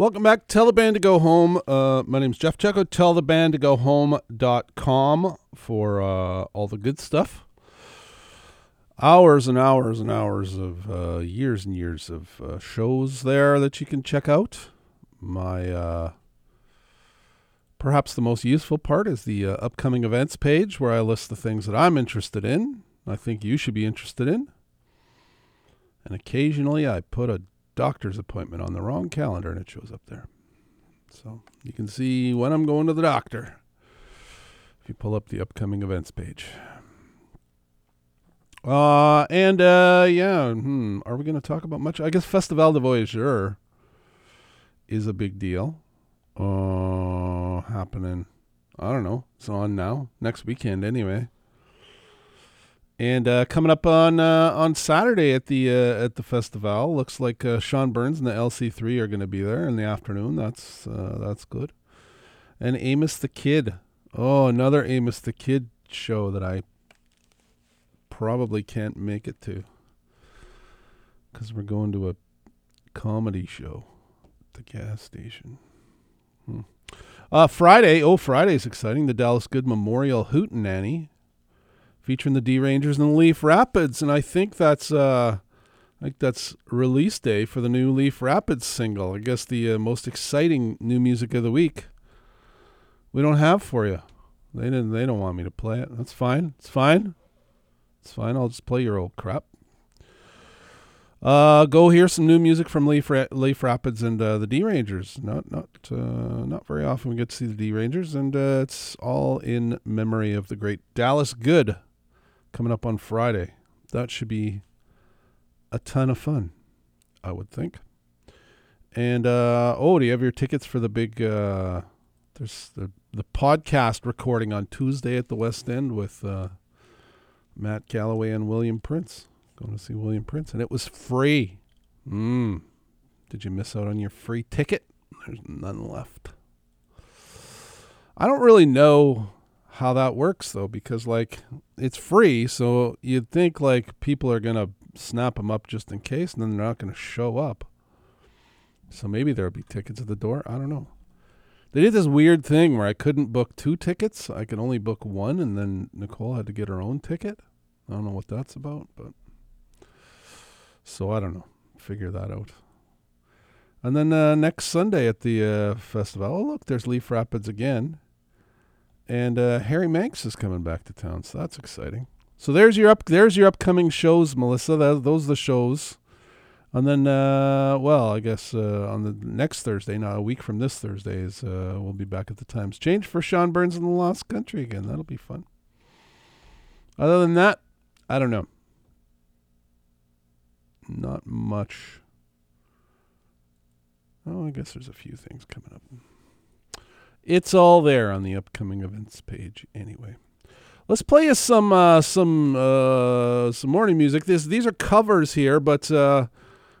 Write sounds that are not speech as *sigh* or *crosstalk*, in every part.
Welcome back. Tell the band to go home. Uh, my name's Jeff Checo. Tell the band to go home.com for uh, all the good stuff. Hours and hours and hours of uh, years and years of uh, shows there that you can check out. My uh, perhaps the most useful part is the uh, upcoming events page where I list the things that I'm interested in. I think you should be interested in. And occasionally I put a doctor's appointment on the wrong calendar and it shows up there. So you can see when I'm going to the doctor if you pull up the upcoming events page. Uh, and uh, yeah, hmm, are we going to talk about much? I guess Festival du Voyageur is a big deal. Uh, happening. I don't know. It's on now. Next weekend, anyway. And uh, coming up on uh, on Saturday at the uh, at the festival, looks like uh, Sean Burns and the LC3 are going to be there in the afternoon. That's uh, that's good. And Amos the Kid. Oh, another Amos the Kid show that I probably can't make it to because we're going to a comedy show at the gas station. Hmm. Uh, Friday, oh, Friday's exciting. The Dallas Good Memorial Hootenanny featuring the D Rangers and the Leaf Rapids, and I think that's uh, I think that's release day for the new Leaf Rapids single. I guess the uh, most exciting new music of the week. We don't have for you. They didn't. They don't want me to play it. That's fine. It's fine. It's fine. I'll just play your old crap. Uh, go hear some new music from Leaf, Ra- Leaf Rapids and uh, the D Rangers. Not not uh, not very often we get to see the D Rangers, and uh, it's all in memory of the great Dallas Good coming up on Friday. That should be a ton of fun, I would think. And uh, oh, do you have your tickets for the big? Uh, there's the the podcast recording on Tuesday at the West End with uh, Matt Galloway and William Prince. Going to see William Prince, and it was free. Mm. Did you miss out on your free ticket? There's none left. I don't really know how that works though, because like it's free, so you'd think like people are gonna snap them up just in case, and then they're not gonna show up. So maybe there'll be tickets at the door. I don't know. They did this weird thing where I couldn't book two tickets. I could only book one, and then Nicole had to get her own ticket. I don't know what that's about, but so I don't know. Figure that out. And then uh, next Sunday at the uh, festival, oh look, there's Leaf Rapids again, and uh, Harry Manx is coming back to town, so that's exciting. So there's your up, there's your upcoming shows, Melissa. That, those are the shows. And then, uh, well, I guess uh, on the next Thursday, now a week from this Thursday, is uh, we'll be back at the Times Change for Sean Burns in the Lost Country again. That'll be fun. Other than that, I don't know. Not much. Oh, I guess there's a few things coming up. It's all there on the upcoming events page, anyway. Let's play us some uh, some uh, some morning music. This these are covers here, but uh,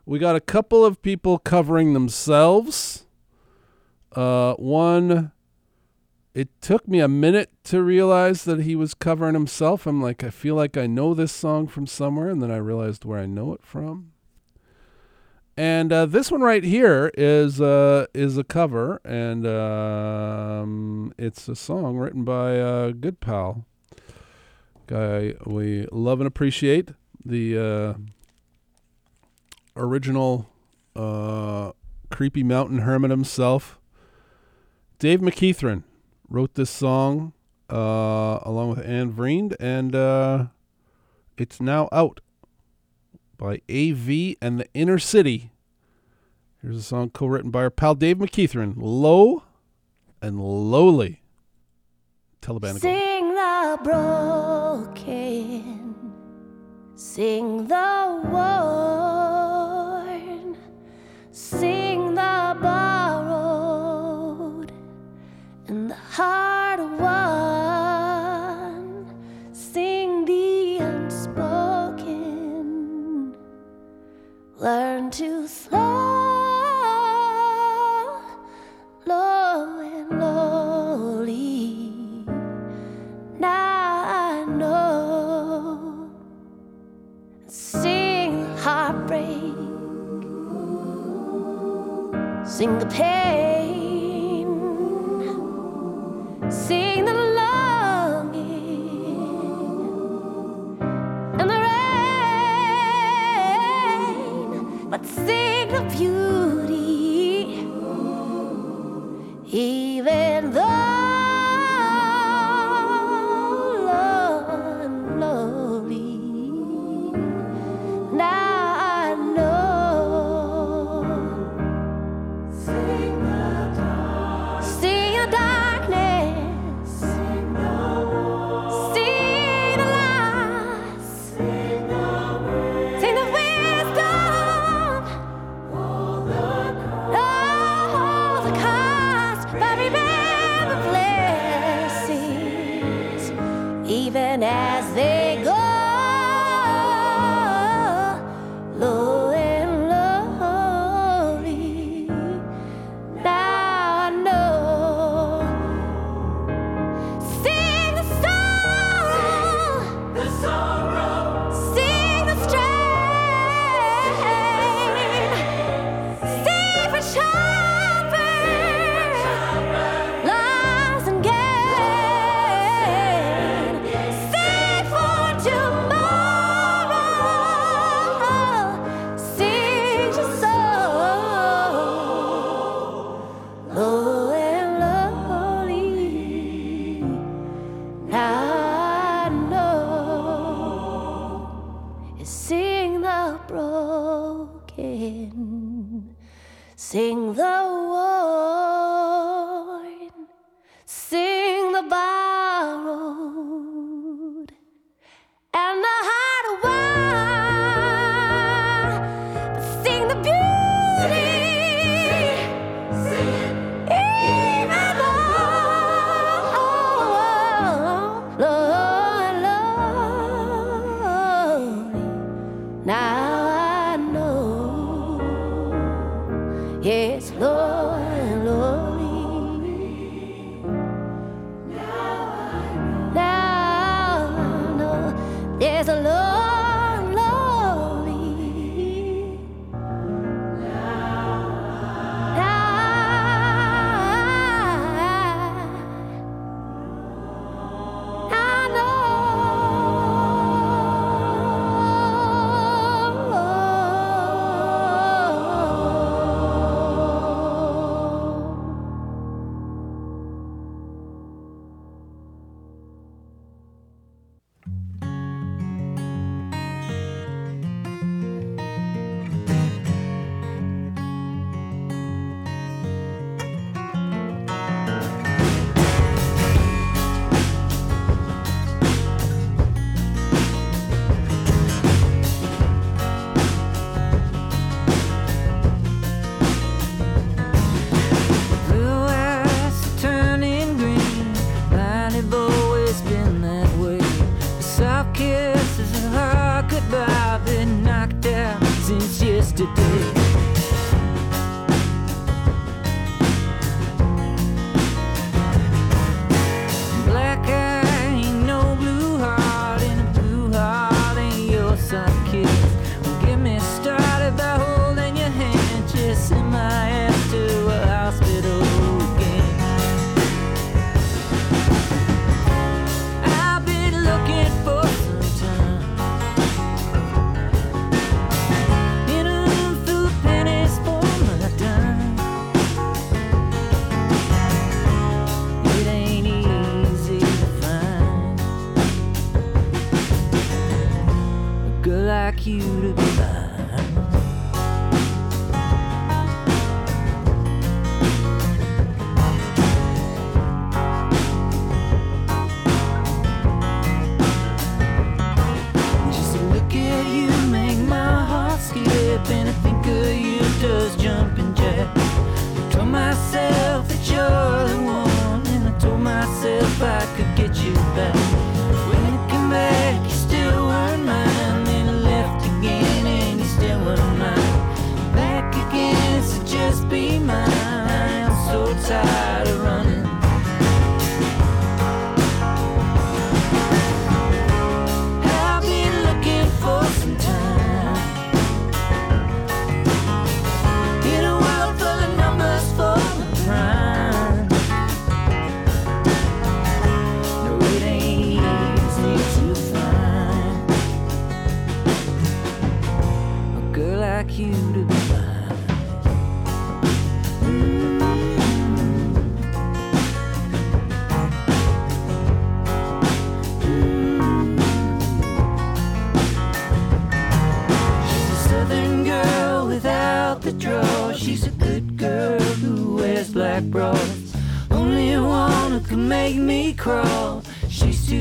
we got a couple of people covering themselves. Uh, one, it took me a minute to realize that he was covering himself. I'm like, I feel like I know this song from somewhere, and then I realized where I know it from. And uh, this one right here is uh, is a cover, and um, it's a song written by a good pal, guy we love and appreciate. The uh, original uh, creepy mountain hermit himself, Dave McKeithrin, wrote this song uh, along with Anne Vriend, and uh, it's now out by AV and the Inner City. Here's a song co-written by our pal Dave McKeithrin, "Low and Lowly." Band. Sing the broken, sing the worn, sing the borrowed, and the hard learn to slow, low and lowly. Now I know. Sing heartbreak. Sing the pain, sing the beauty,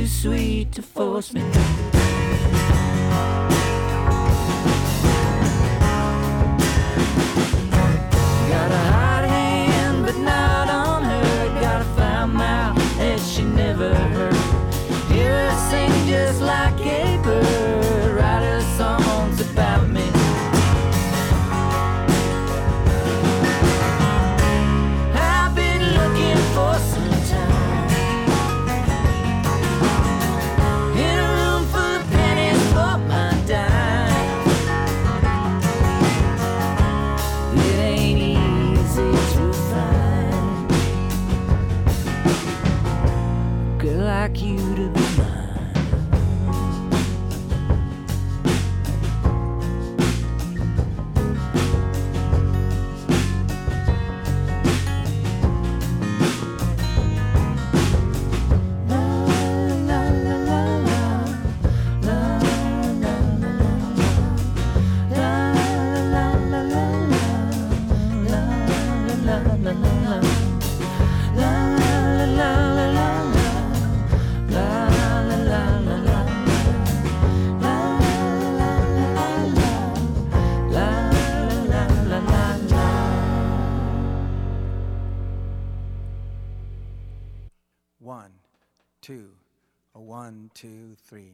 sweet to force me. One, two, three.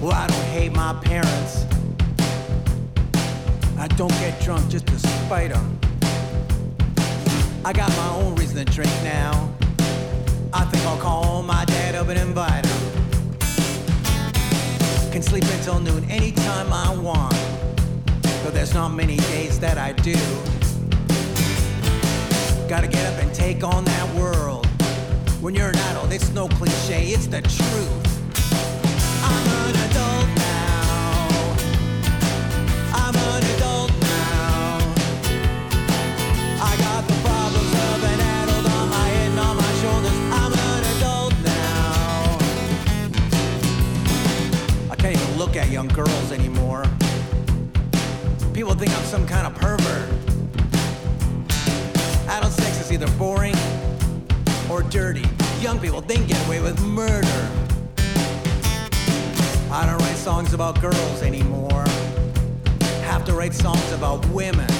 Well, I don't hate my parents. I don't get drunk just to spite them. I got my own reason to drink now. I think I'll call my dad up and invite him. Can sleep until noon anytime I want. There's not many days that I do. Gotta get up and take on that world. When you're an adult, it's no cliche, it's the truth. I'm an adult now. I'm an adult now. I got the problems of an adult on my head and on my shoulders. I'm an adult now. I can't even look at young girls anymore. People think I'm some kind of pervert. Adult sex is either boring or dirty. Young people think get away with murder. I don't write songs about girls anymore. Have to write songs about women.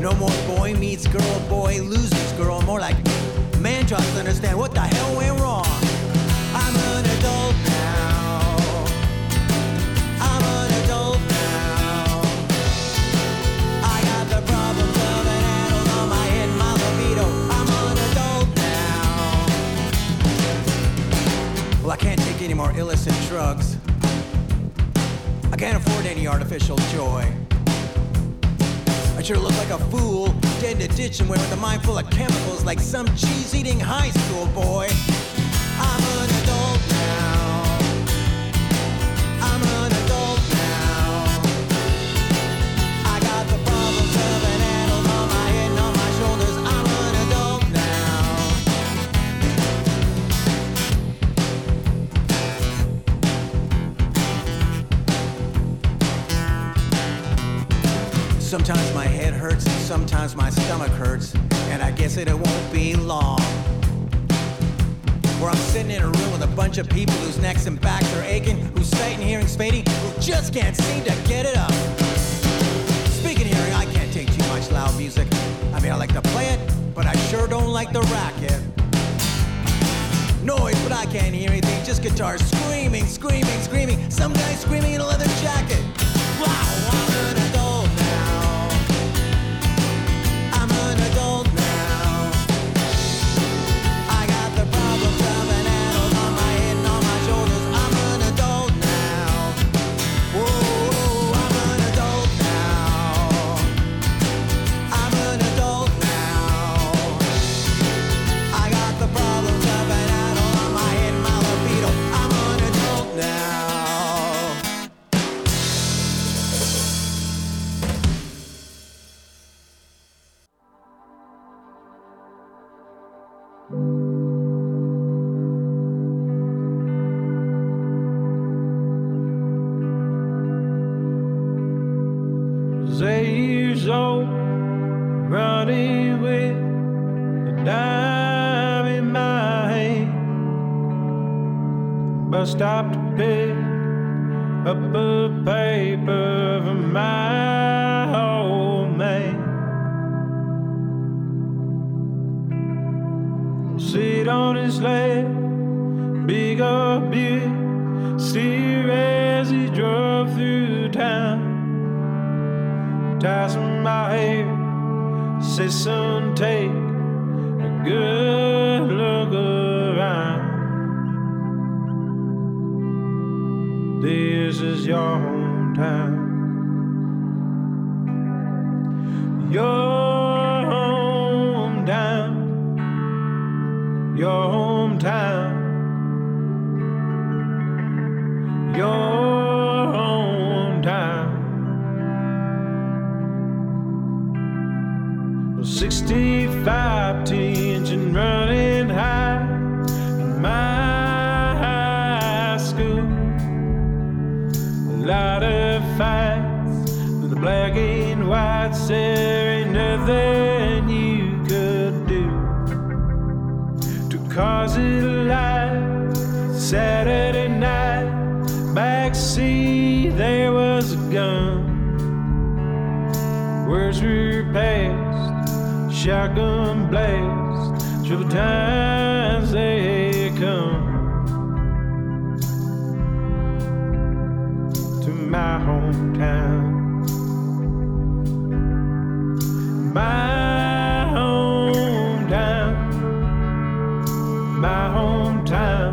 No more boy meets girl, boy loses girl. More like man tries to understand what the hell went wrong. Well, I can't take any more illicit drugs. I can't afford any artificial joy. I sure look like a fool, dead in a ditch and wearing a mind full of chemicals like some cheese-eating high school boy. Stomach hurts, and I guess it, won't be long. Where I'm sitting in a room with a bunch of people whose necks and backs are aching, whose sight and hearing fading, who just can't seem to get it up. Speaking hearing, I can't take too much loud music. I mean, I like to play it, but I sure don't like the racket. Noise, but I can't hear anything. Just guitars screaming, screaming, screaming. Some guy screaming in a leather jacket. Wow, I'm Sit on his lap, big old beer, steer as he drove through town. Ties my hair, say son, take a good look around. This is your hometown. Your 65 teens and running high in my high school. A lot of fights with the black and white. There ain't nothing you could do to cause it alive. Saturday night, backseat, there was a gun. Words were passed, shotgun blast, trouble times they come. To my hometown. My hometown. My hometown.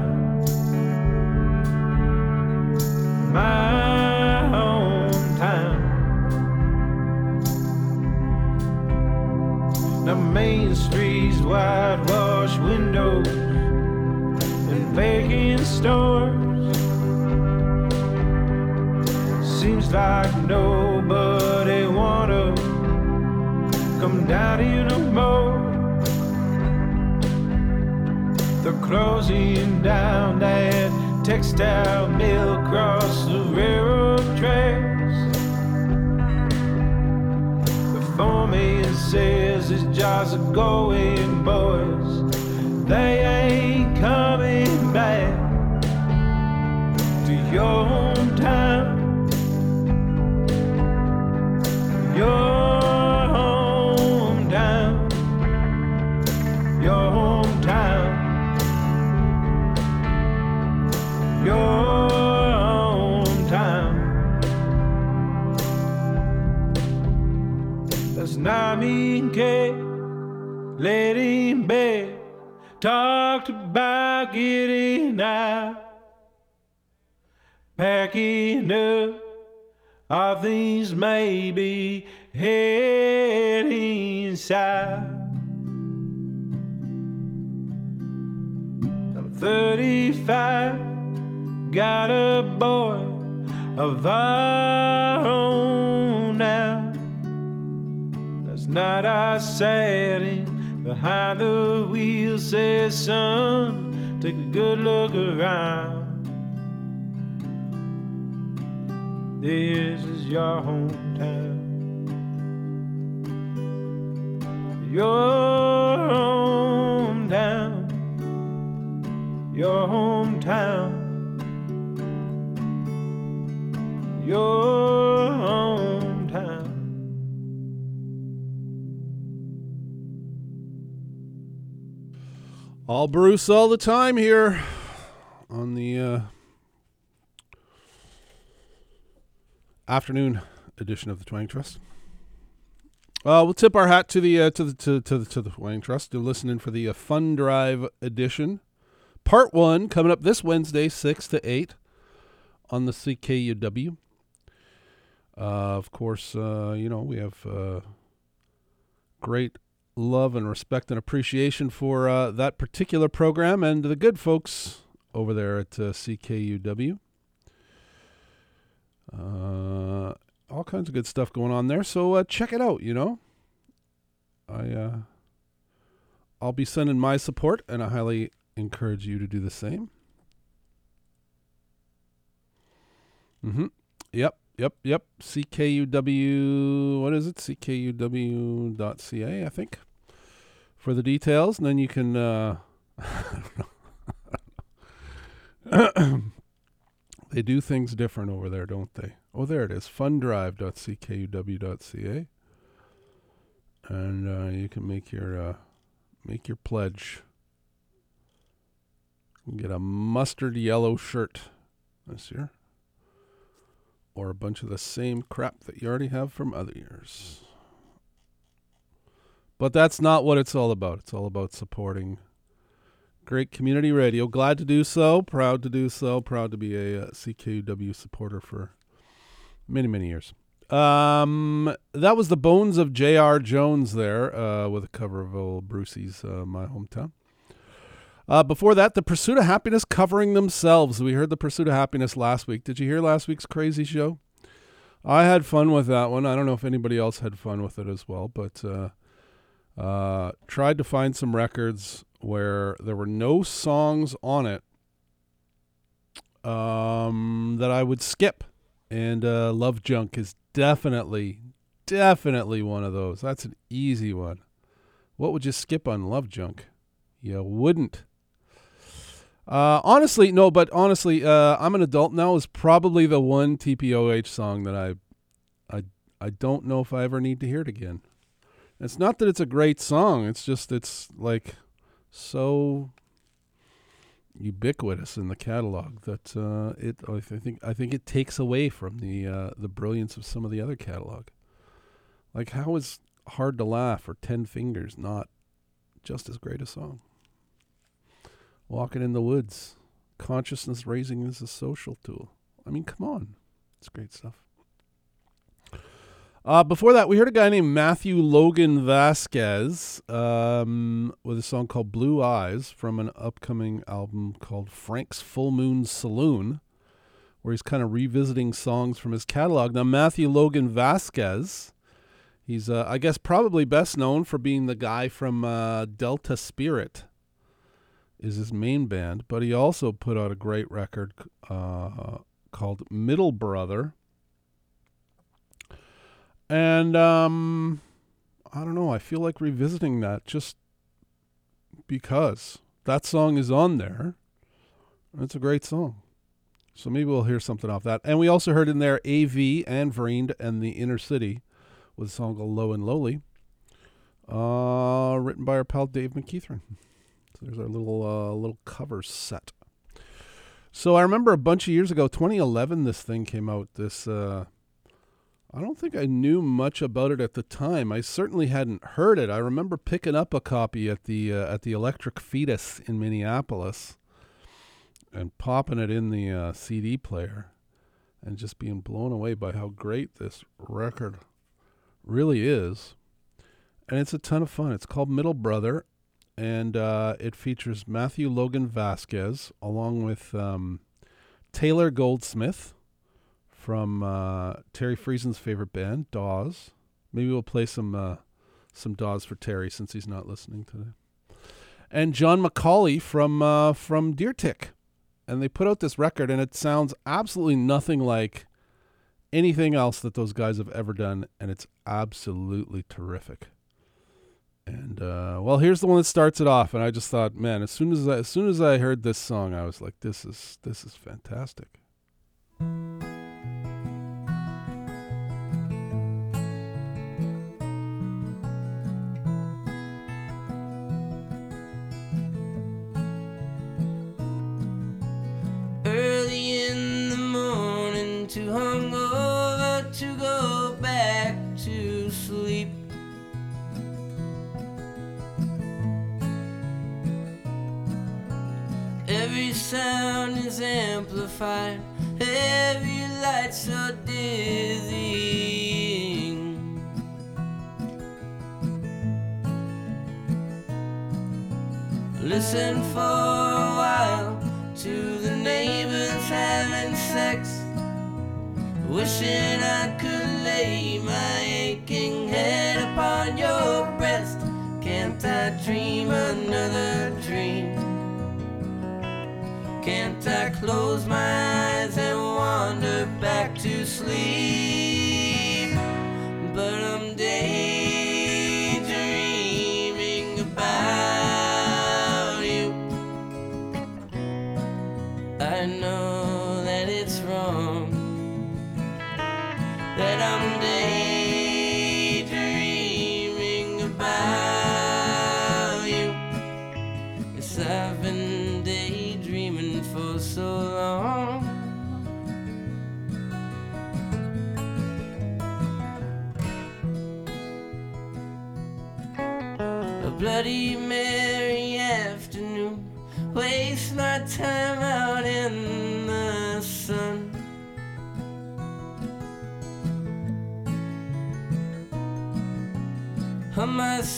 Main Street's whitewashed windows and vacant stores. Seems like nobody wanna come down here no more. They're closing down that textile mill across the railroad tracks. Says his jobs are going, boys. They ain't coming back to your hometown. Your hometown. Your hometown. Your Kate. Lady in bed talked about getting out, packing up. All things may be heading south. I'm 35, got a boy of our own night I sat in behind the wheel, said, son, take a good look around. This is your hometown. Your All Bruce all the time here on the uh, afternoon edition of the Twang Trust. Uh, we'll tip our hat to the uh, to the to, to the to the Twang Trust. To listening for the uh, Fun Drive edition, part one coming up this Wednesday, six to eight, on the CKUW. Uh, of course, uh, you know we have great love and respect and appreciation for uh, that particular program and the good folks over there at uh, CKUW. Uh, all kinds of good stuff going on there. So uh, check it out. You know, I uh, I'll be sending my support, and I highly encourage you to do the same. Mm-hmm. Yep. Yep. Yep. CKUW. What is it? CKUW.ca. I think for the details, and then you can. Uh, *laughs* they do things different over there, don't they? Oh, there it is. Fundrive.ckuw.ca, and uh, you can make your uh, make your pledge. Get a mustard yellow shirt this year, or a bunch of the same crap that you already have from other years. But that's not what it's all about. It's all about supporting great community radio. Glad to do so. Proud to do so. Proud to be a uh, CKUW supporter for many, many years. Um, that was the Bones of J.R. Jones there uh, with a cover of old Brucey's uh, My Hometown. Uh, before that, The Pursuit of Happiness covering themselves. We heard The Pursuit of Happiness last week. Did you hear last week's crazy show? I had fun with that one. I don't know if anybody else had fun with it as well, but uh, uh, tried to find some records where there were no songs on it um, that I would skip. And uh, Love Junk is definitely, definitely one of those. That's an easy one. What would you skip on Love Junk? You wouldn't. Uh, honestly, no, but honestly, uh, I'm an adult now is probably the one TPOH song that I, I, I don't know if I ever need to hear it again. It's not that it's a great song. It's just it's like so ubiquitous in the catalog that uh, it I think I think it takes away from the uh, the brilliance of some of the other catalog. Like how is Hard to Laugh or Ten Fingers not just as great a song? Walking in the Woods, consciousness raising is a social tool. I mean, come on, it's great stuff. Uh, before that, we heard a guy named Matthew Logan Vasquez um, with a song called Blue Eyes from an upcoming album called Frank's Full Moon Saloon, where he's kind of revisiting songs from his catalog. Now, Matthew Logan Vasquez, he's, uh, I guess, probably best known for being the guy from uh, Delta Spirit, is his main band, but he also put out a great record uh, called Middle Brother and um, I don't know. I feel like revisiting that just because that song is on there. It's a great song. So maybe we'll hear something off that. And we also heard in there AV and Vriend and the Inner City with a song called Low and Lowly, uh, written by our pal Dave McKeithron. There's our little uh, little cover set. So I remember a bunch of years ago, 2011, this thing came out. This uh, I don't think I knew much about it at the time. I certainly hadn't heard it. I remember picking up a copy at the uh, at the Electric Fetus in Minneapolis and popping it in the uh, CD player and just being blown away by how great this record really is. And it's a ton of fun. It's called Middle Brother, and uh, it features Matthew Logan Vasquez along with um, Taylor Goldsmith from uh, Terry Friesen's favorite band, Dawes. Maybe we'll play some uh, some Dawes for Terry since he's not listening today. And John McCauley from uh, from Deer Tick, and they put out this record, and it sounds absolutely nothing like anything else that those guys have ever done, and it's absolutely terrific. And uh, well, here's the one that starts it off, and I just thought, man, as soon as I, as soon as I heard this song, I was like, this is this is fantastic. Amplified, every light so dizzying. Listen for a while to the neighbors having sex. Wishing I could lay my aching head upon your breast. Can't I dream another I close my eyes and wander back to sleep?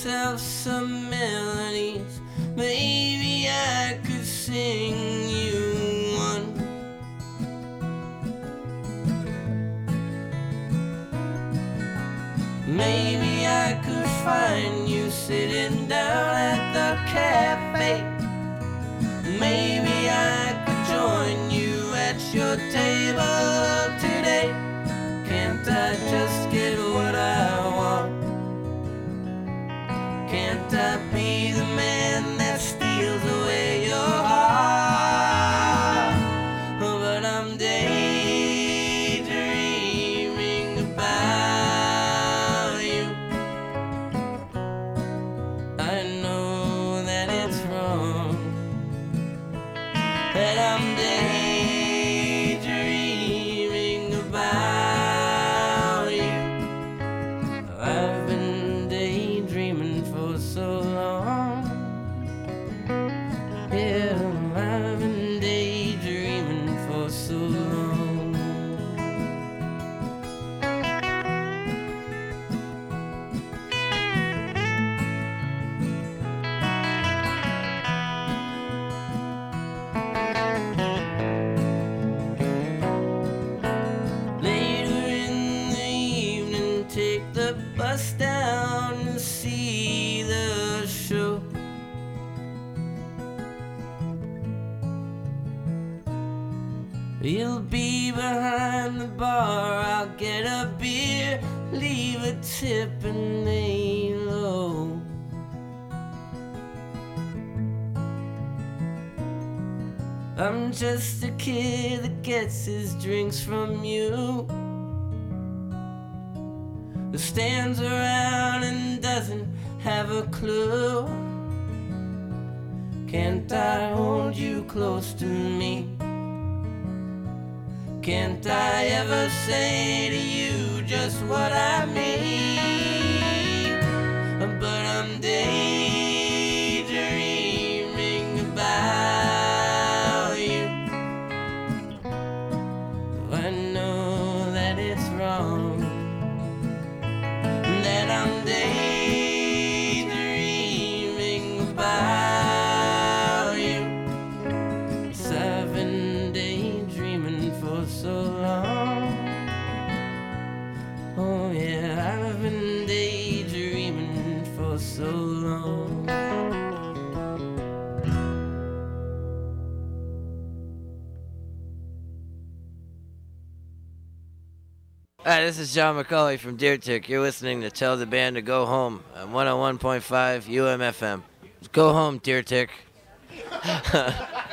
myself some melodies. Maybe I could sing you one. Maybe I could find you sitting down at the cafe. Maybe I could join you at your table. just a kid that gets his drinks from you. Who stands around and doesn't have a clue. Can't I hold you close to me? Can't I ever say to you just what I mean? But I'm dead. Hi, this is John McCauley from Deer Tick. You're listening to Tell the Band to Go Home on 101.5 UMFM. Go home, Deer Tick. *laughs*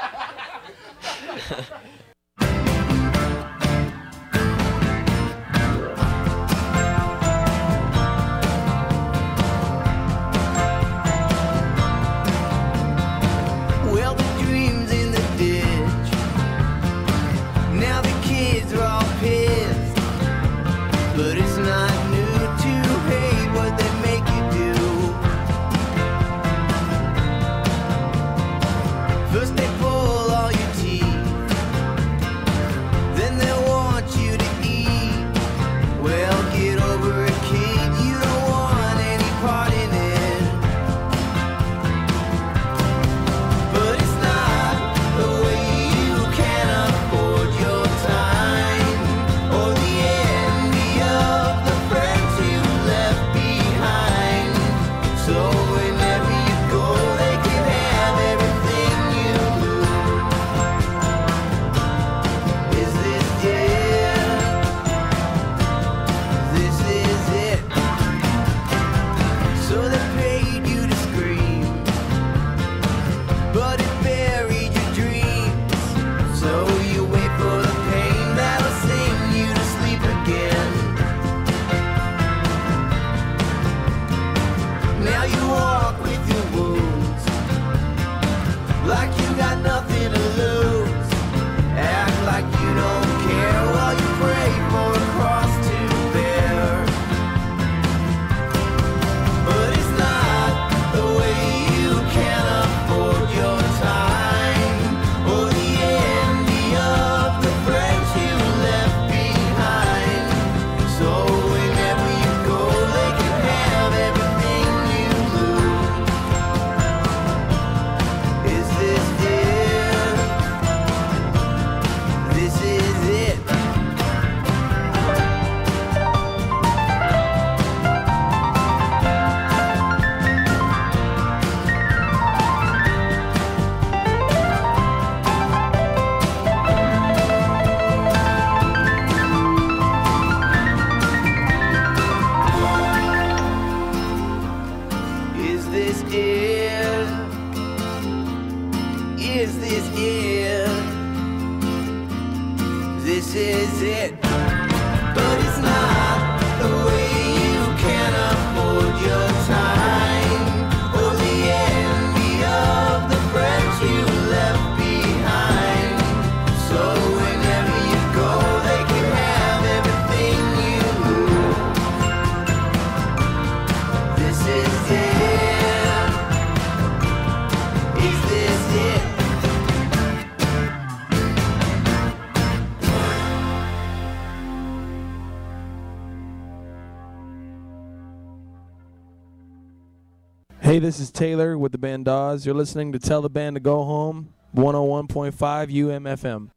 this is Taylor with the band Dawes. You're listening to Tell the Band to Go Home, 101.5 UMFM.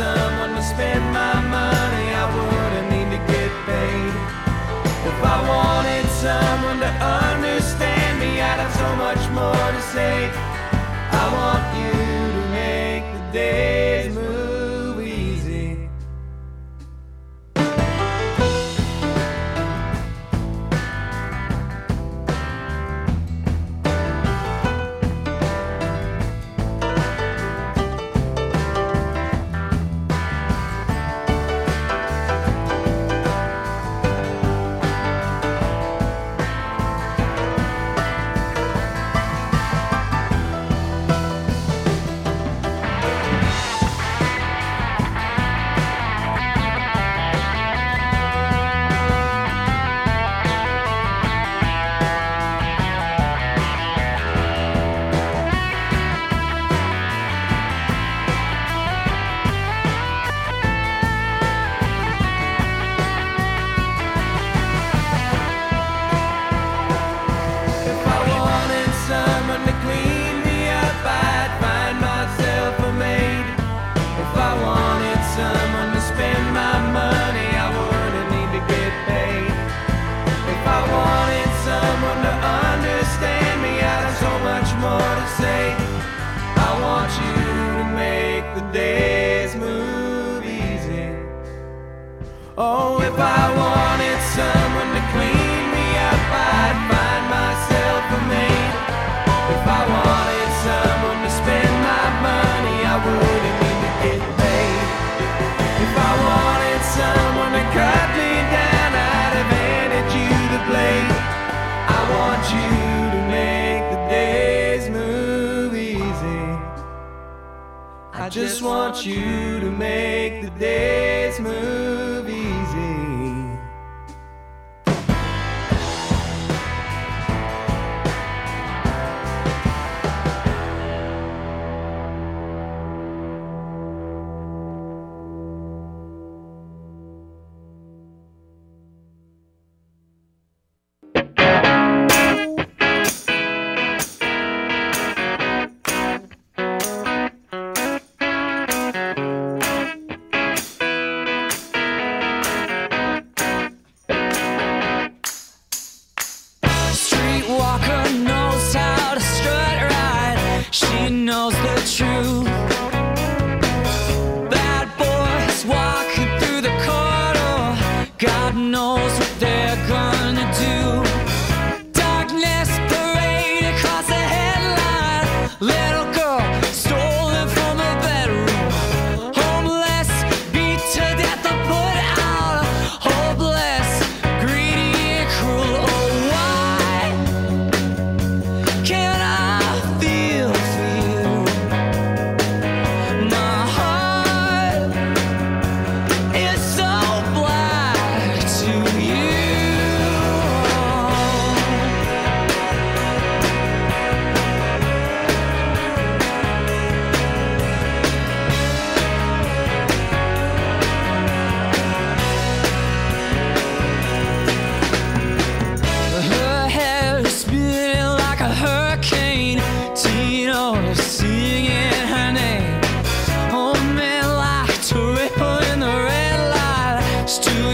someone to spend my money, I wouldn't need to get paid. If I wanted someone to understand me, I'd have so much more to say.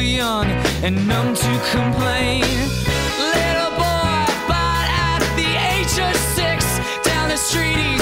young and numb to complain. Little boy, bought at the age of six, down the street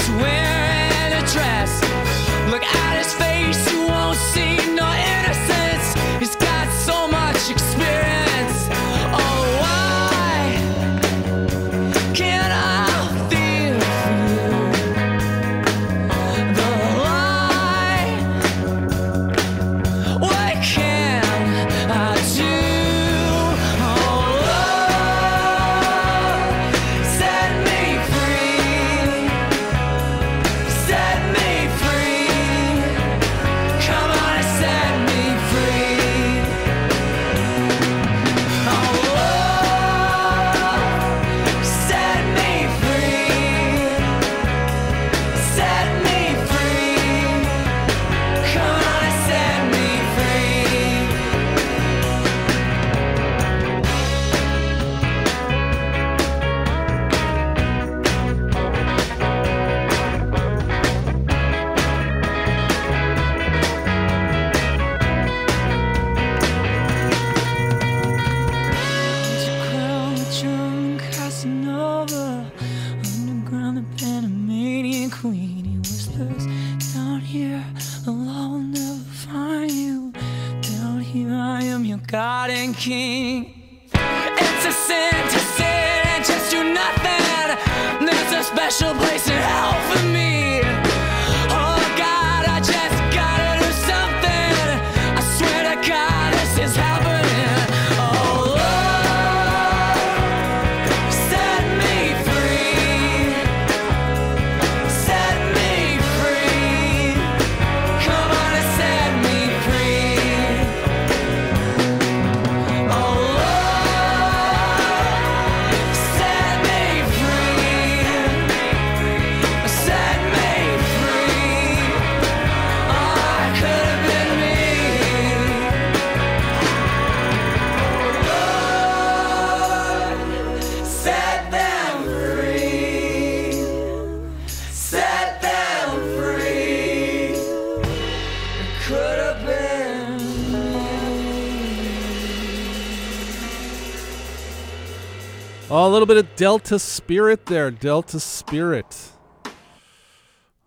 little bit of Delta Spirit there. Delta Spirit.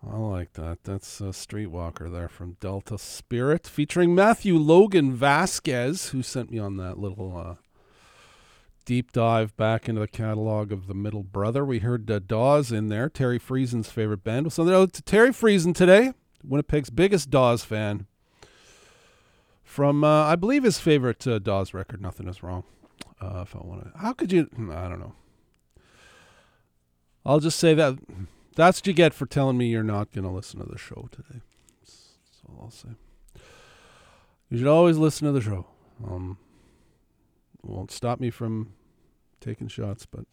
I like that. That's a Streetwalker there from Delta Spirit featuring Matthew Logan Vasquez, who sent me on that little uh, deep dive back into the catalog of the Middle Brother. We heard uh, Dawes in there, Terry Friesen's favorite band. So, out to Terry Friesen today, Winnipeg's biggest Dawes fan. From, uh, I believe, his favorite uh, Dawes record, Nothing Is Wrong. Uh, if I want to. How could you? Hmm, I don't know. I'll just say that that's what you get for telling me you're not going to listen to the show today. That's all I'll say. You should always listen to the show. Um, won't stop me from taking shots, but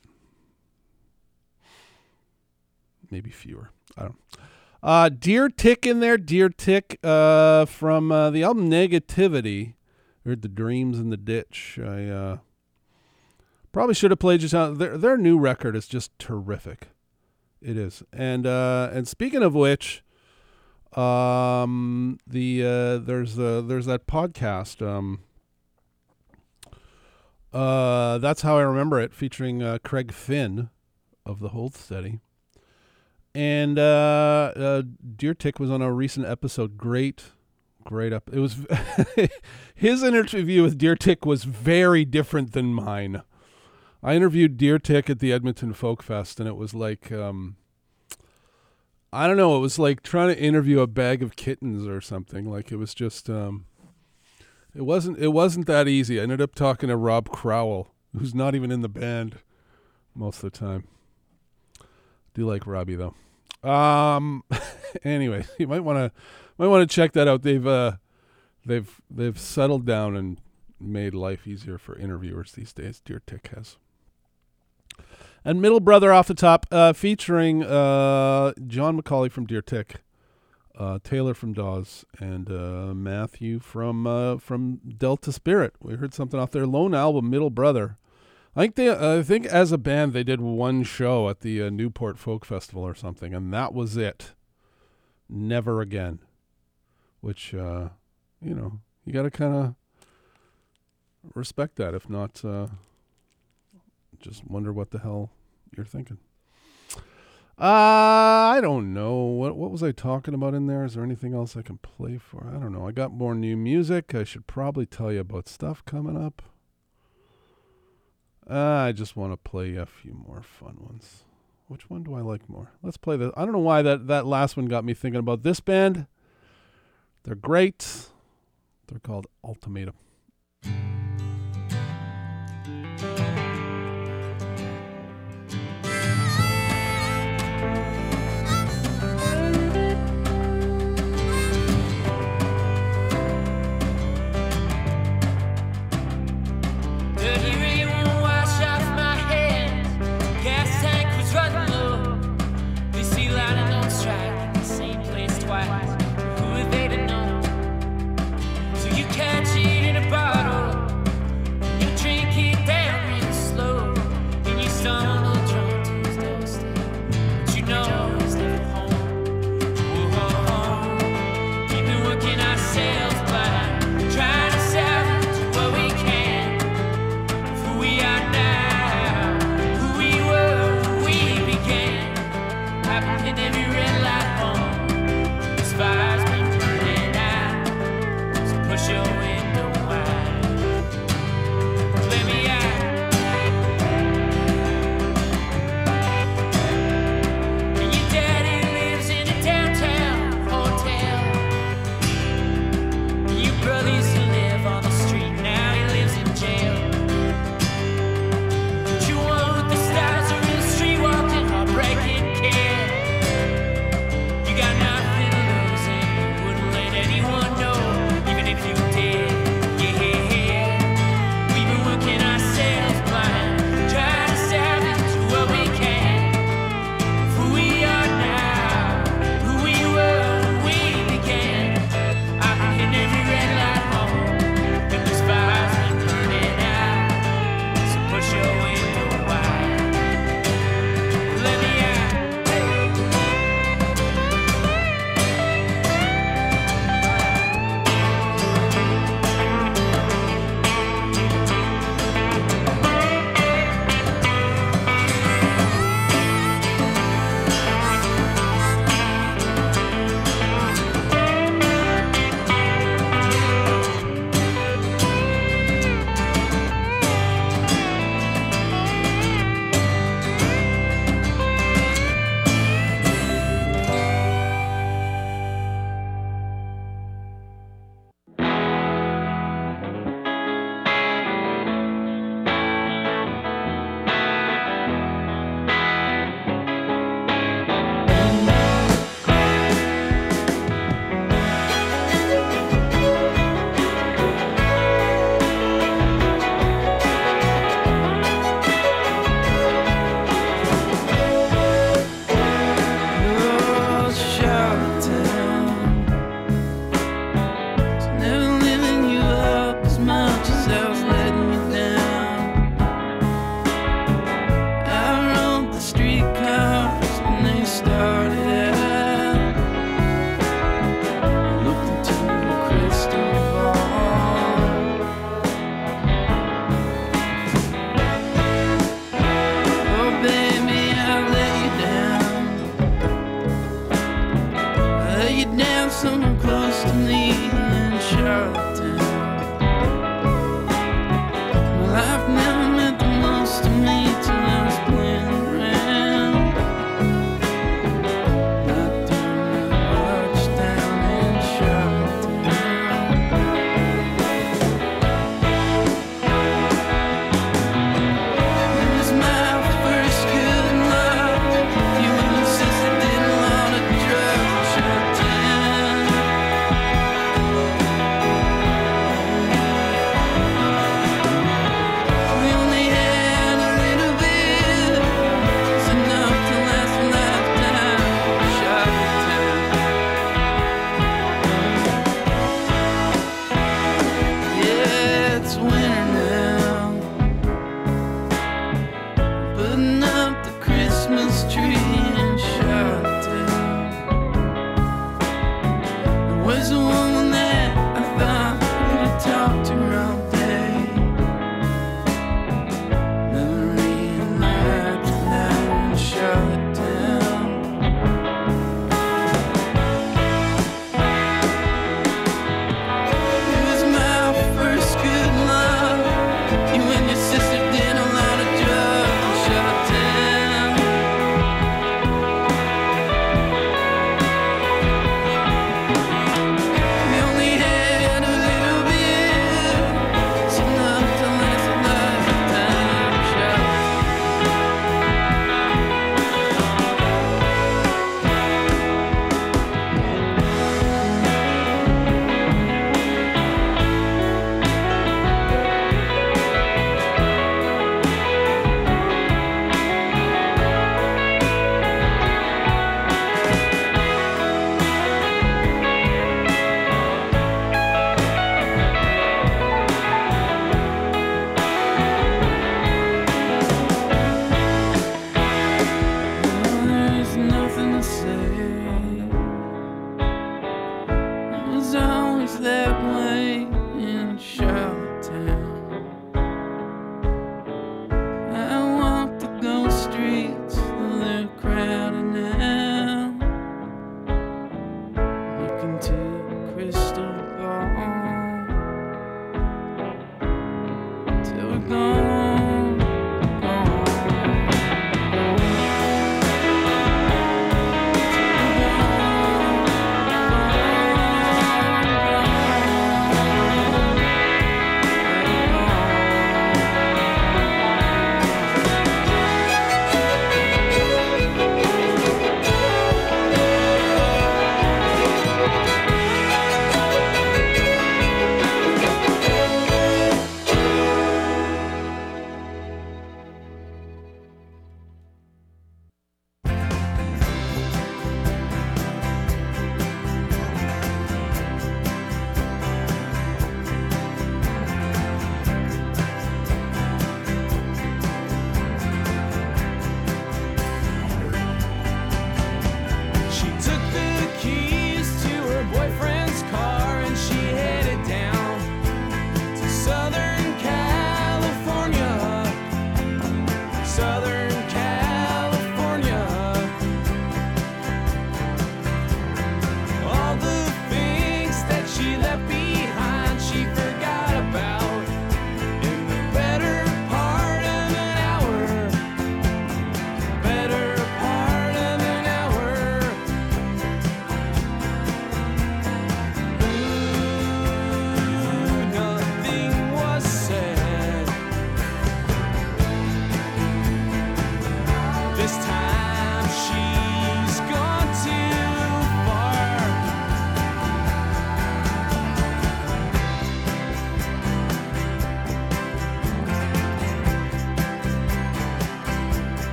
maybe fewer. I don't. Uh, Deer Tick in there, Deer Tick uh, from uh, the album Negativity. I heard the Dreams in the Ditch. I uh, probably should have played just out. Their their new record is just terrific. It is, and uh, and speaking of which, um, the uh, there's the there's that podcast. Um, uh, that's how I remember it, featuring uh, Craig Finn of the Hold Steady. And uh, uh, Deer Tick was on a recent episode. Great, great up. It was *laughs* his interview with Deer Tick was very different than mine. I interviewed Deer Tick at the Edmonton Folk Fest, and it was like, um, I don't know, it was like trying to interview a bag of kittens or something. Like it was just, um, it wasn't, it wasn't that easy. I ended up talking to Rob Crowell, who's not even in the band most of the time. Do like Robbie though. Um, *laughs* anyway, *laughs* you might want to might want to check that out. They've uh, they've they've settled down and made life easier for interviewers these days. Deer Tick has. And Middle Brother off the top, uh, featuring uh, John McCauley from Deer Tick, uh, Taylor from Dawes, and uh, Matthew from uh, from Delta Spirit. We heard something off their lone album, Middle Brother. I think they, I think as a band they did one show at the uh, Newport Folk Festival or something, and that was it. Never again. Which, uh, you know, you got to kind of respect that. If not, uh, just wonder what the hell you're thinking. Uh, I don't know. What what was I talking about in there? Is there anything else I can play for? I don't know. I got more new music. I should probably tell you about stuff coming up. Uh, I just want to play a few more fun ones. Which one do I like more? Let's play the. I don't know why that that last one got me thinking about this band. They're great. They're called Ultimatum.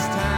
This time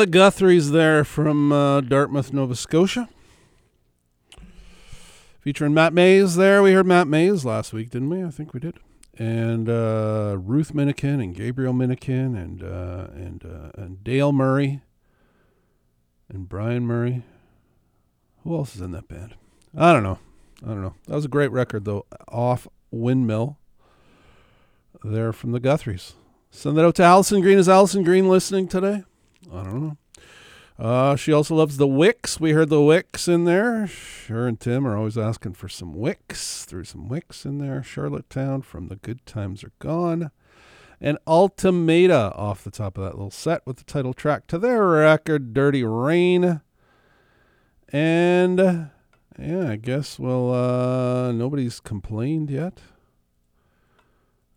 the Guthries there from uh, Dartmouth, Nova Scotia. Featuring Matt Mays there. We heard Matt Mays last week, didn't we? I think we did. And uh, Ruth Minnikin and Gabriel Minnikin and uh, and uh, and Dale Murray and Brian Murray. Who else is in that band? I don't know. I don't know. That was a great record though. Off Windmill. They're from the Guthries. Send that out to Allison Green. Is Allison Green listening today? I don't know. Uh, she also loves the Wicks. We heard the Wicks in there. Her and Tim are always asking for some Wicks. Threw some Wicks in there. Charlottetown from The Good Times Are Gone. And Ultimata off the top of that little set with the title track to their record, Dirty Rain. And yeah, I guess, well, uh, nobody's complained yet.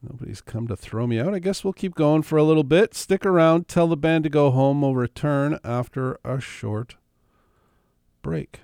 Nobody's come to throw me out. I guess we'll keep going for a little bit. Stick around. Tell the band to go home. We'll return after a short break.